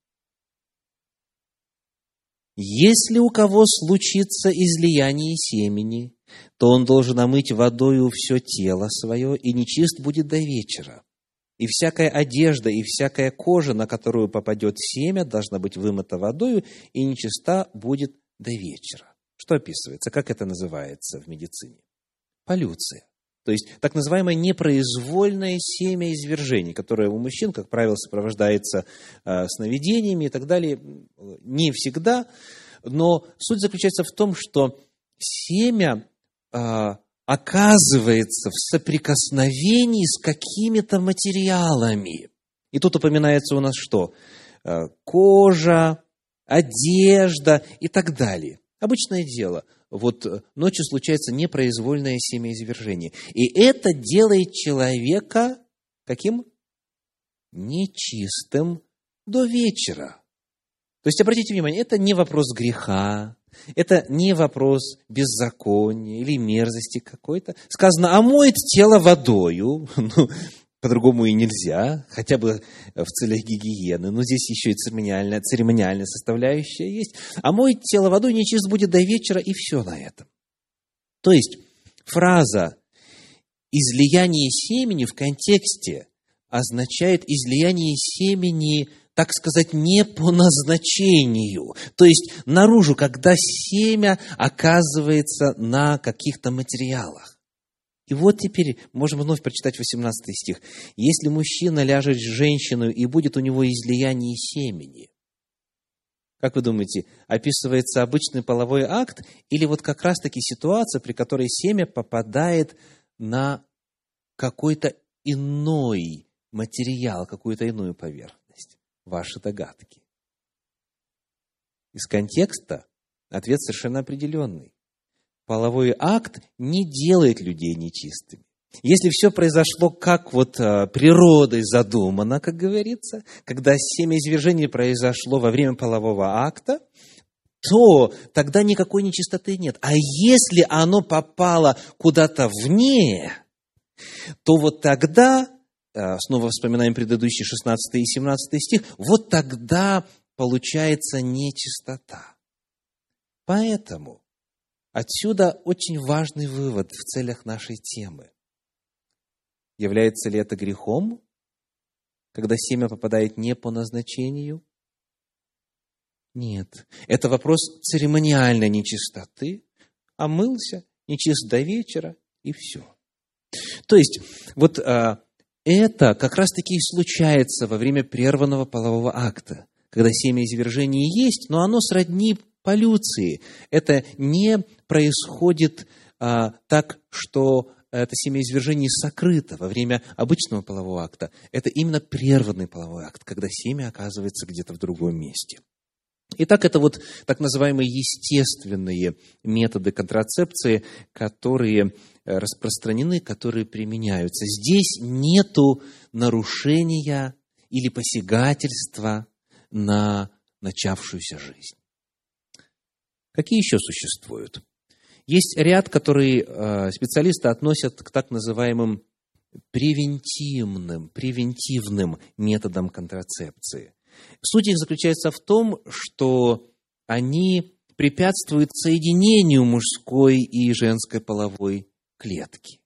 Если у кого случится излияние семени, то он должен омыть водою все тело свое, и нечист будет до вечера. И всякая одежда, и всякая кожа, на которую попадет семя, должна быть вымыта водою, и нечиста будет до вечера. Что описывается? Как это называется в медицине? Полюция. То есть так называемое непроизвольное семя извержений, которое у мужчин, как правило, сопровождается э, сновидениями и так далее. Не всегда, но суть заключается в том, что семя э, оказывается в соприкосновении с какими-то материалами. И тут упоминается у нас что? Э, кожа, одежда и так далее. Обычное дело – вот э, ночью случается непроизвольное семяизвержение. И это делает человека каким? Нечистым до вечера. То есть, обратите внимание, это не вопрос греха, это не вопрос беззакония или мерзости какой-то. Сказано, омоет тело водою. Ну, по-другому и нельзя, хотя бы в целях гигиены. Но здесь еще и церемониальная, церемониальная составляющая есть. А мой тело водой нечист будет до вечера, и все на этом. То есть, фраза «излияние семени» в контексте означает излияние семени, так сказать, не по назначению. То есть, наружу, когда семя оказывается на каких-то материалах. И вот теперь можем вновь прочитать 18 стих. «Если мужчина ляжет с женщиной, и будет у него излияние семени». Как вы думаете, описывается обычный половой акт или вот как раз-таки ситуация, при которой семя попадает на какой-то иной материал, какую-то иную поверхность? Ваши догадки. Из контекста ответ совершенно определенный половой акт не делает людей нечистыми. Если все произошло как вот а, природой задумано, как говорится, когда семяизвержение произошло во время полового акта, то тогда никакой нечистоты нет. А если оно попало куда-то вне, то вот тогда, а, снова вспоминаем предыдущие 16 и 17 стих, вот тогда получается нечистота. Поэтому Отсюда очень важный вывод в целях нашей темы. Является ли это грехом, когда семя попадает не по назначению? Нет. Это вопрос церемониальной нечистоты. Омылся, нечист до вечера, и все. То есть, вот а, это как раз-таки и случается во время прерванного полового акта, когда семя извержения есть, но оно сродни полюции. Это не происходит а, так, что это семяизвержение сокрыто во время обычного полового акта. Это именно прерванный половой акт, когда семя оказывается где-то в другом месте. Итак, это вот так называемые естественные методы контрацепции, которые э, распространены, которые применяются. Здесь нету нарушения или посягательства на начавшуюся жизнь. Какие еще существуют? Есть ряд, которые э, специалисты относят к так называемым превентивным, превентивным методам контрацепции. Суть их заключается в том, что они препятствуют соединению мужской и женской половой клетки.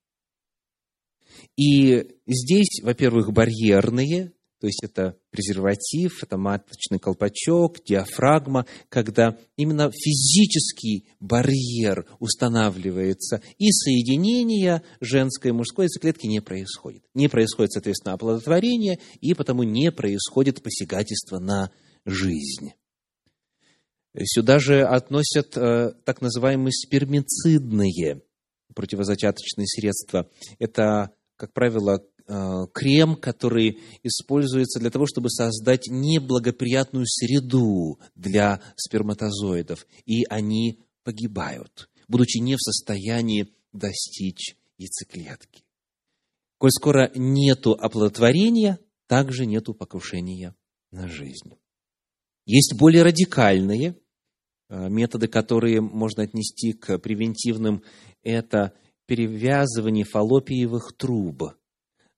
И здесь, во-первых, барьерные, то есть это презерватив, это маточный колпачок, диафрагма, когда именно физический барьер устанавливается, и соединение женской и мужской яйцеклетки не происходит. Не происходит, соответственно, оплодотворение, и потому не происходит посягательство на жизнь. Сюда же относят э, так называемые спермицидные противозачаточные средства. Это, как правило, крем, который используется для того, чтобы создать неблагоприятную среду для сперматозоидов, и они погибают, будучи не в состоянии достичь яйцеклетки. Коль скоро нету оплодотворения, также нету покушения на жизнь. Есть более радикальные э, методы, которые можно отнести к превентивным. Это перевязывание фаллопиевых труб.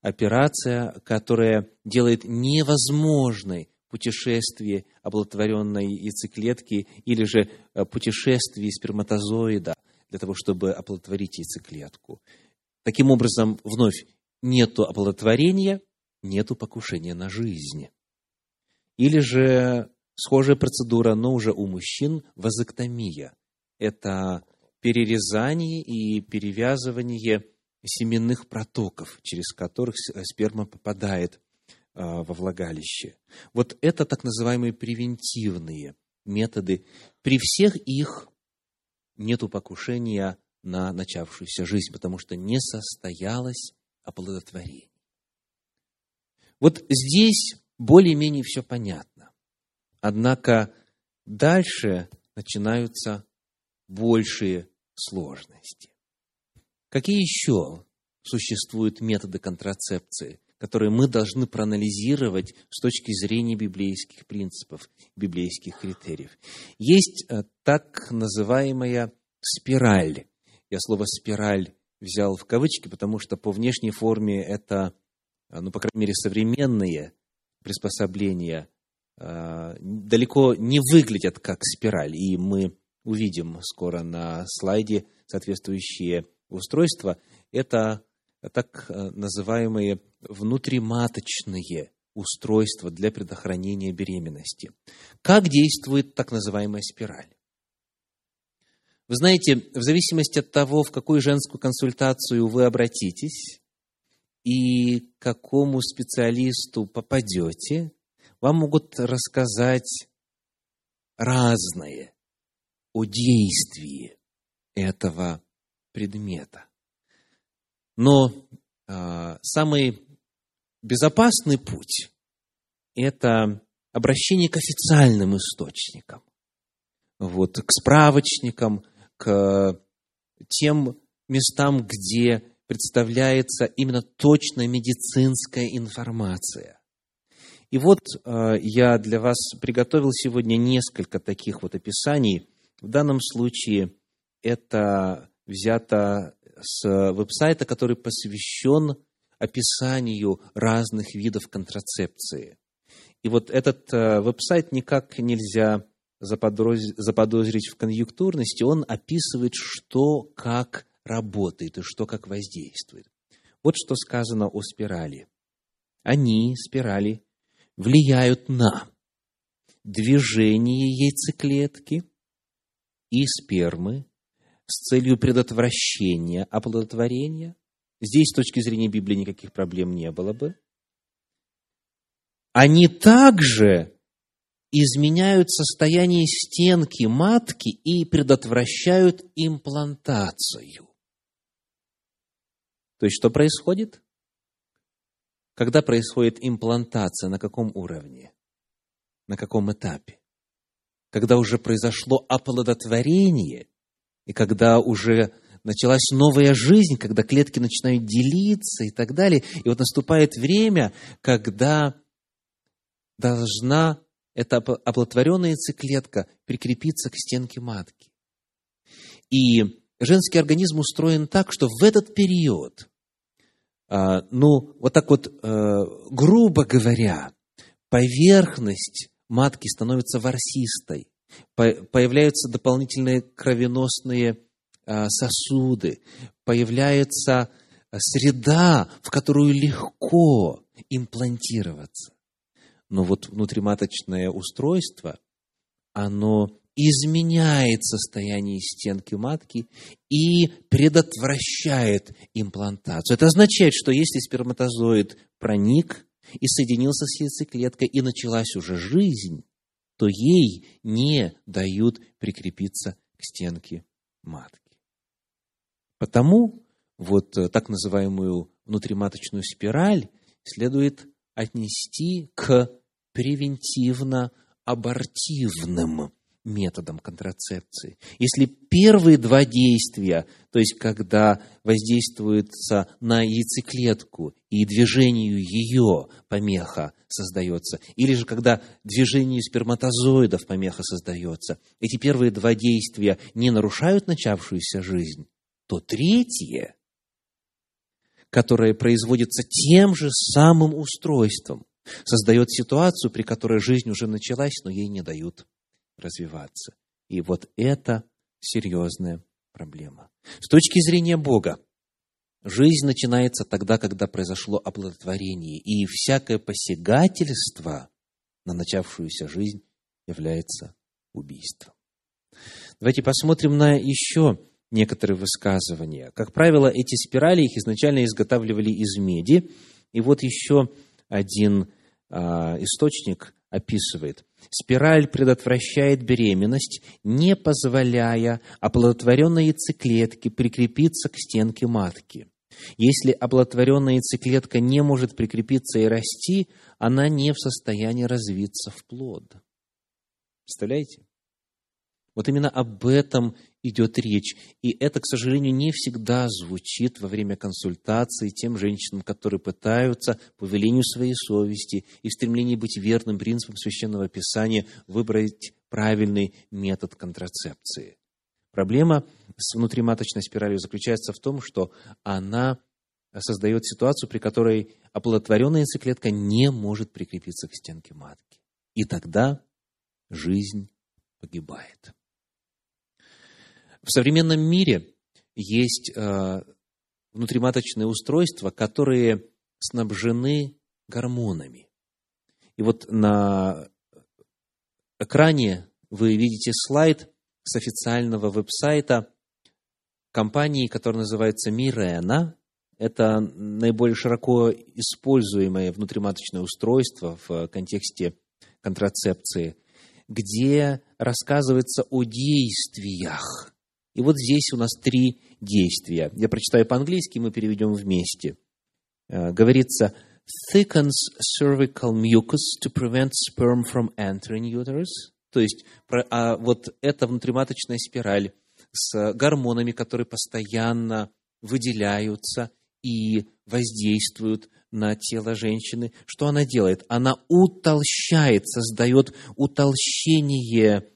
Операция, которая делает невозможной путешествие оплодотворенной яйцеклетки или же э, путешествие сперматозоида для того, чтобы оплодотворить яйцеклетку. Таким образом, вновь нету оплодотворения, нету покушения на жизнь. Или же Схожая процедура, но уже у мужчин вазоктомия. Это перерезание и перевязывание семенных протоков, через которых сперма попадает а, во влагалище. Вот это так называемые превентивные методы. При всех их нет покушения на начавшуюся жизнь, потому что не состоялось оплодотворение. Вот здесь более-менее все понятно. Однако дальше начинаются большие сложности. Какие еще существуют методы контрацепции, которые мы должны проанализировать с точки зрения библейских принципов, библейских критериев? Есть э, так называемая спираль. Я слово спираль взял в кавычки, потому что по внешней форме это, э, ну, по крайней мере, современные приспособления Э, далеко не выглядят как спираль, и мы увидим скоро на слайде соответствующие устройства. Это так э, называемые внутриматочные устройства для предохранения беременности. Как действует так называемая спираль? Вы знаете, в зависимости от того, в какую женскую консультацию вы обратитесь и к какому специалисту попадете, вам могут рассказать разное о действии этого предмета. Но э, самый безопасный путь – это обращение к официальным источникам, вот, к справочникам, к тем местам, где представляется именно точная медицинская информация. И вот э, я для вас приготовил сегодня несколько таких вот описаний. В данном случае это взято с веб-сайта, который посвящен описанию разных видов контрацепции. И вот этот э, веб-сайт никак нельзя заподозрить в конъюнктурности, он описывает, что как работает и что как воздействует. Вот что сказано о спирали. Они, спирали, влияют на движение яйцеклетки и спермы с целью предотвращения оплодотворения. Здесь, с точки зрения Библии, никаких проблем не было бы. Они также изменяют состояние стенки матки и предотвращают имплантацию. То есть, что происходит? Когда происходит имплантация, на каком уровне? На каком этапе? Когда уже произошло оплодотворение, и когда уже началась новая жизнь, когда клетки начинают делиться и так далее. И вот наступает время, когда должна эта оплодотворенная яйцеклетка прикрепиться к стенке матки. И женский организм устроен так, что в этот период а, ну, вот так вот, э, грубо говоря, поверхность матки становится ворсистой, появляются дополнительные кровеносные а, сосуды, появляется среда, в которую легко имплантироваться. Но вот внутриматочное устройство, оно изменяет состояние стенки матки и предотвращает имплантацию. Это означает, что если сперматозоид проник и соединился с яйцеклеткой, и началась уже жизнь, то ей не дают прикрепиться к стенке матки. Потому вот э, так называемую внутриматочную спираль следует отнести к превентивно-абортивным методом контрацепции. Если первые два действия, то есть когда воздействуется на яйцеклетку и движению ее помеха создается, или же когда движению сперматозоидов помеха создается, эти первые два действия не нарушают начавшуюся жизнь, то третье, которое производится тем же самым устройством, создает ситуацию, при которой жизнь уже началась, но ей не дают развиваться. И вот это серьезная проблема. С точки зрения Бога, жизнь начинается тогда, когда произошло оплодотворение, и всякое посягательство на начавшуюся жизнь является убийством. Давайте посмотрим на еще некоторые высказывания. Как правило, эти спирали их изначально изготавливали из меди. И вот еще один а, источник описывает. Спираль предотвращает беременность, не позволяя оплодотворенной яйцеклетке прикрепиться к стенке матки. Если оплодотворенная яйцеклетка не может прикрепиться и расти, она не в состоянии развиться в плод. Представляете? Вот именно об этом идет речь. И это, к сожалению, не всегда звучит во время консультации тем женщинам, которые пытаются по велению своей совести и в стремлении быть верным принципам Священного Писания выбрать правильный метод контрацепции. Проблема с внутриматочной спиралью заключается в том, что она создает ситуацию, при которой оплодотворенная яйцеклетка не может прикрепиться к стенке матки. И тогда жизнь погибает. В современном мире есть э, внутриматочные устройства, которые снабжены гормонами. И вот на экране вы видите слайд с официального веб-сайта компании, которая называется Мирена. Это наиболее широко используемое внутриматочное устройство в контексте контрацепции, где рассказывается о действиях и вот здесь у нас три действия. Я прочитаю по-английски, мы переведем вместе. Э, говорится, thickens cervical mucus to prevent sperm from entering uterus. То есть, а вот эта внутриматочная спираль с гормонами, которые постоянно выделяются и воздействуют на тело женщины. Что она делает? Она утолщает, создает утолщение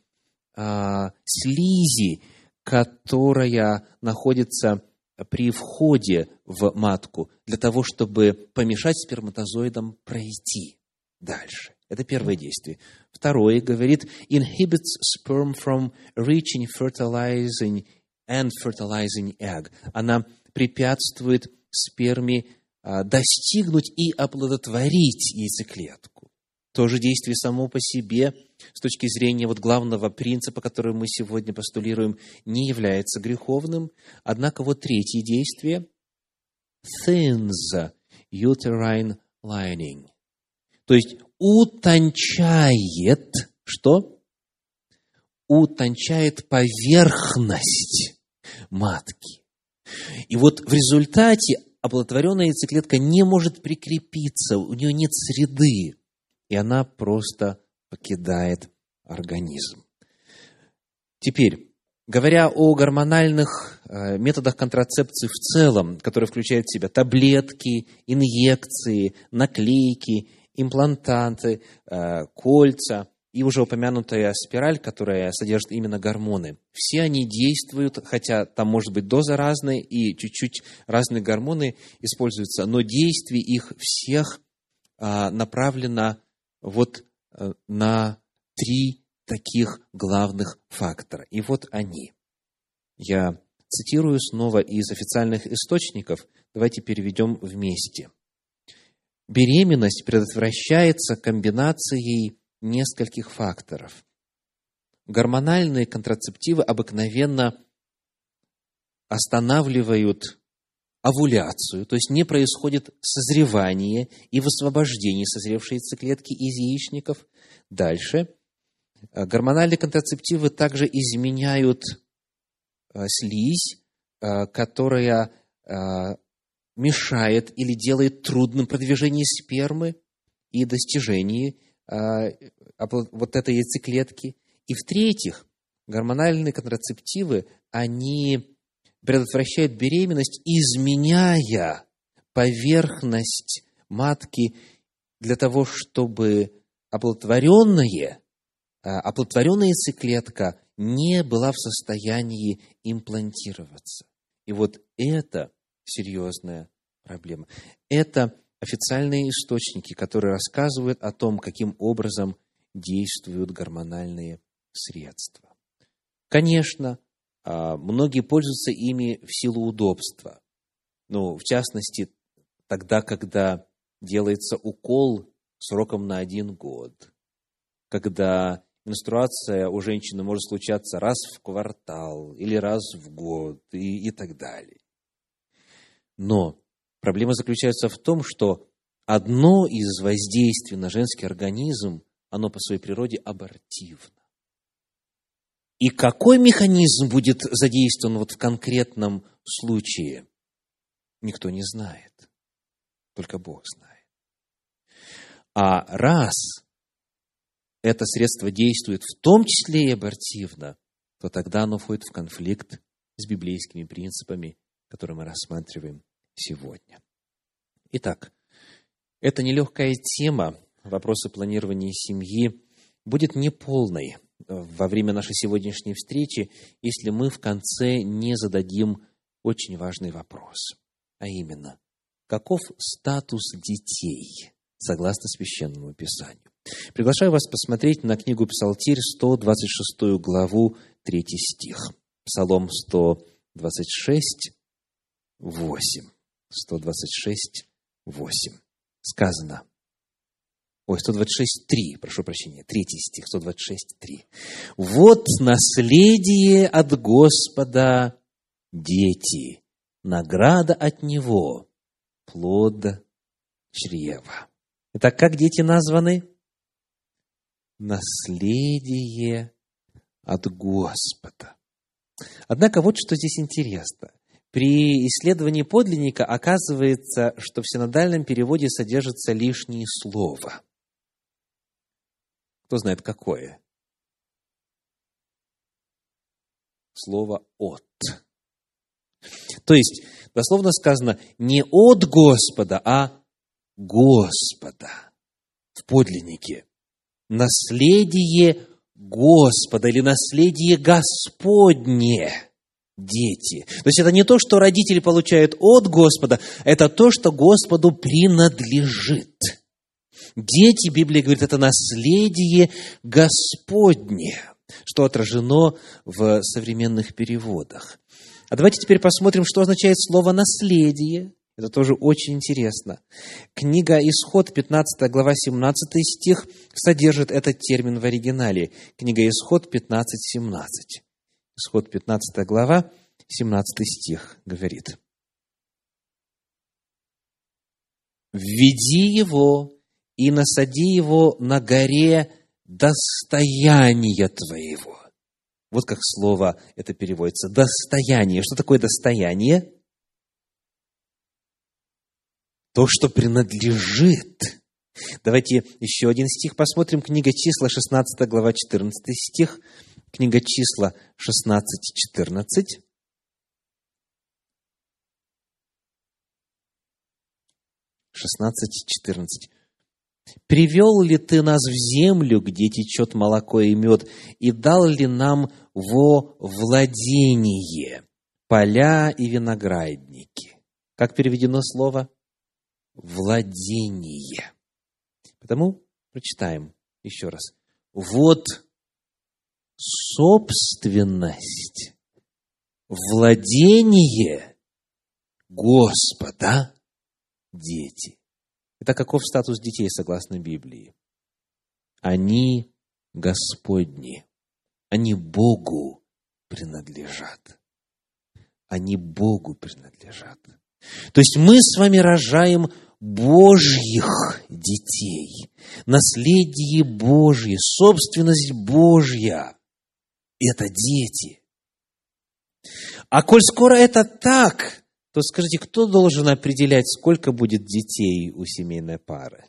а, слизи, которая находится при входе в матку, для того, чтобы помешать сперматозоидам пройти дальше. Это первое действие. Второе говорит, inhibits sperm from reaching fertilizing and fertilizing egg. Она препятствует сперме а, достигнуть и оплодотворить яйцеклетку. То же действие само по себе с точки зрения вот главного принципа, который мы сегодня постулируем, не является греховным. Однако вот третье действие – thins uterine lining. То есть утончает, что? Утончает поверхность матки. И вот в результате оплодотворенная яйцеклетка не может прикрепиться, у нее нет среды, и она просто покидает организм. Теперь, говоря о гормональных э, методах контрацепции в целом, которые включают в себя таблетки, инъекции, наклейки, имплантанты, э, кольца и уже упомянутая спираль, которая содержит именно гормоны. Все они действуют, хотя там может быть доза разная и чуть-чуть разные гормоны используются, но действие их всех э, направлено вот на три таких главных фактора. И вот они. Я цитирую снова из официальных источников. Давайте переведем вместе. Беременность предотвращается комбинацией нескольких факторов. Гормональные контрацептивы обыкновенно останавливают овуляцию, то есть не происходит созревание и высвобождение созревшей яйцеклетки из яичников. Дальше. Э, гормональные контрацептивы также изменяют э, слизь, э, которая мешает или делает трудным продвижение спермы и достижение вот этой яйцеклетки. И в-третьих, гормональные контрацептивы, они предотвращают беременность, изменяя поверхность матки для того, чтобы оплодотворенное, оплодотворенная яйцеклетка не была в состоянии имплантироваться. И вот это серьезная проблема. Это официальные источники, которые рассказывают о том, каким образом действуют гормональные средства. Конечно, многие пользуются ими в силу удобства. Ну, в частности, тогда, когда делается укол сроком на один год, когда менструация у женщины может случаться раз в квартал или раз в год и, и так далее. Но проблема заключается в том, что одно из воздействий на женский организм, оно по своей природе абортивно. И какой механизм будет задействован вот в конкретном случае, никто не знает. Только Бог знает. А раз это средство действует в том числе и абортивно, то тогда оно входит в конфликт с библейскими принципами, которые мы рассматриваем сегодня. Итак, это нелегкая тема, вопросы планирования семьи, будет неполной во время нашей сегодняшней встречи, если мы в конце не зададим очень важный вопрос, а именно, каков статус детей согласно Священному Писанию? Приглашаю вас посмотреть на книгу Псалтирь, 126 главу, 3 стих. Псалом 126, 8. 126, 8. Сказано. Ой, 126, 3, прошу прощения, 3 стих, 126, 3. Вот наследие от Господа дети, награда от Него, плод чрева. Итак, как дети названы? наследие от Господа. Однако вот что здесь интересно. При исследовании подлинника оказывается, что в синодальном переводе содержится лишнее слово. Кто знает, какое? Слово «от». То есть, дословно сказано, не от Господа, а Господа в подлиннике наследие Господа или наследие Господне дети. То есть это не то, что родители получают от Господа, это то, что Господу принадлежит. Дети, Библия говорит, это наследие Господне, что отражено в современных переводах. А давайте теперь посмотрим, что означает слово «наследие». Это тоже очень интересно. Книга Исход, 15 глава, 17 стих, содержит этот термин в оригинале. Книга Исход 15, 17. Исход 15 глава, 17 стих говорит. «Введи его и насади его на горе достояния твоего». Вот как слово это переводится. Достояние. Что такое достояние? то, что принадлежит. Давайте еще один стих посмотрим. Книга числа, 16 глава, 14 стих. Книга числа 16, 14. Шестнадцать, четырнадцать. «Привел ли ты нас в землю, где течет молоко и мед, и дал ли нам во владение поля и виноградники?» Как переведено слово? владение. Потому прочитаем еще раз. Вот собственность, владение Господа дети. Это каков статус детей согласно Библии? Они Господни. Они Богу принадлежат. Они Богу принадлежат. То есть мы с вами рожаем Божьих детей, наследие Божье, собственность Божья – это дети. А коль скоро это так, то скажите, кто должен определять, сколько будет детей у семейной пары?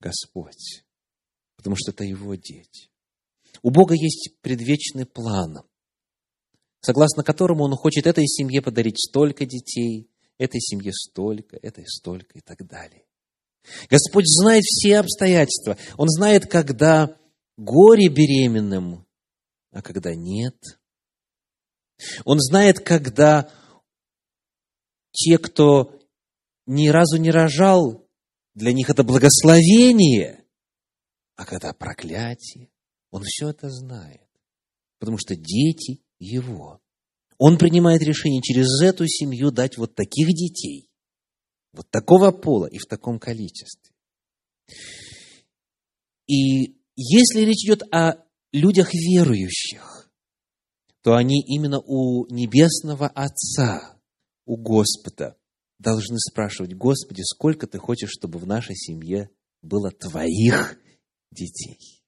Господь. Потому что это Его дети. У Бога есть предвечный план, согласно которому Он хочет этой семье подарить столько детей, этой семье столько, этой столько и так далее. Господь знает все обстоятельства. Он знает, когда горе беременным, а когда нет. Он знает, когда те, кто ни разу не рожал, для них это благословение, а когда проклятие. Он все это знает, потому что дети его. Он принимает решение через эту семью дать вот таких детей, вот такого пола и в таком количестве. И если речь идет о людях верующих, то они именно у Небесного Отца, у Господа, должны спрашивать, Господи, сколько Ты хочешь, чтобы в нашей семье было Твоих детей?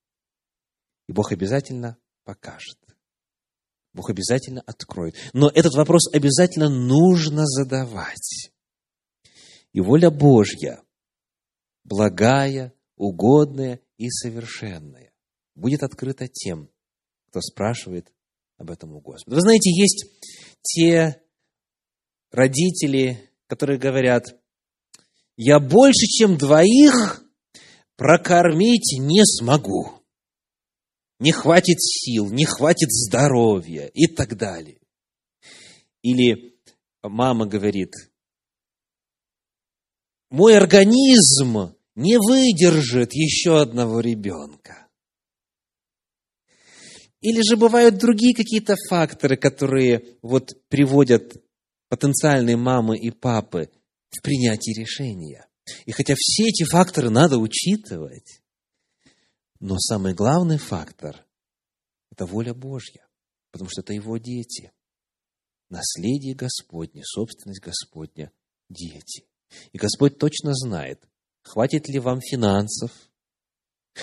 И Бог обязательно покажет. Бог обязательно откроет. Но этот вопрос обязательно нужно задавать. И воля Божья, благая, угодная и совершенная, будет открыта тем, кто спрашивает об этом у Господа. Вы знаете, есть те родители, которые говорят, я больше, чем двоих прокормить не смогу. Не хватит сил, не хватит здоровья и так далее. Или мама говорит, мой организм не выдержит еще одного ребенка. Или же бывают другие какие-то факторы, которые вот приводят потенциальные мамы и папы в принятии решения. И хотя все эти факторы надо учитывать, но самый главный фактор – это воля Божья, потому что это Его дети. Наследие Господне, собственность Господня – дети. И Господь точно знает, хватит ли вам финансов,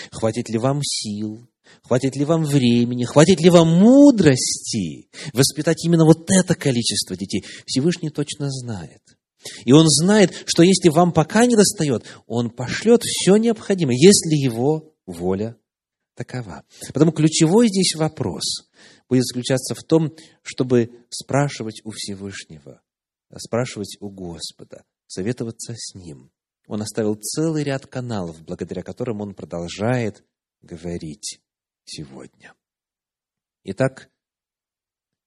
хватит ли вам сил, хватит ли вам времени, хватит ли вам мудрости воспитать именно вот это количество детей. Всевышний точно знает. И Он знает, что если вам пока не достает, Он пошлет все необходимое, если Его воля такова. Потому ключевой здесь вопрос будет заключаться в том, чтобы спрашивать у Всевышнего, спрашивать у Господа, советоваться с Ним. Он оставил целый ряд каналов, благодаря которым он продолжает говорить сегодня. Итак,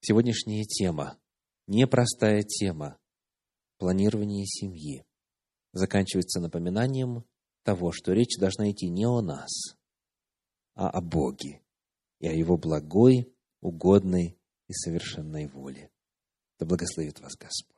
сегодняшняя тема, непростая тема, планирование семьи, заканчивается напоминанием того, что речь должна идти не о нас, а о Боге и о Его благой, угодной и совершенной воле. Да благословит вас Господь.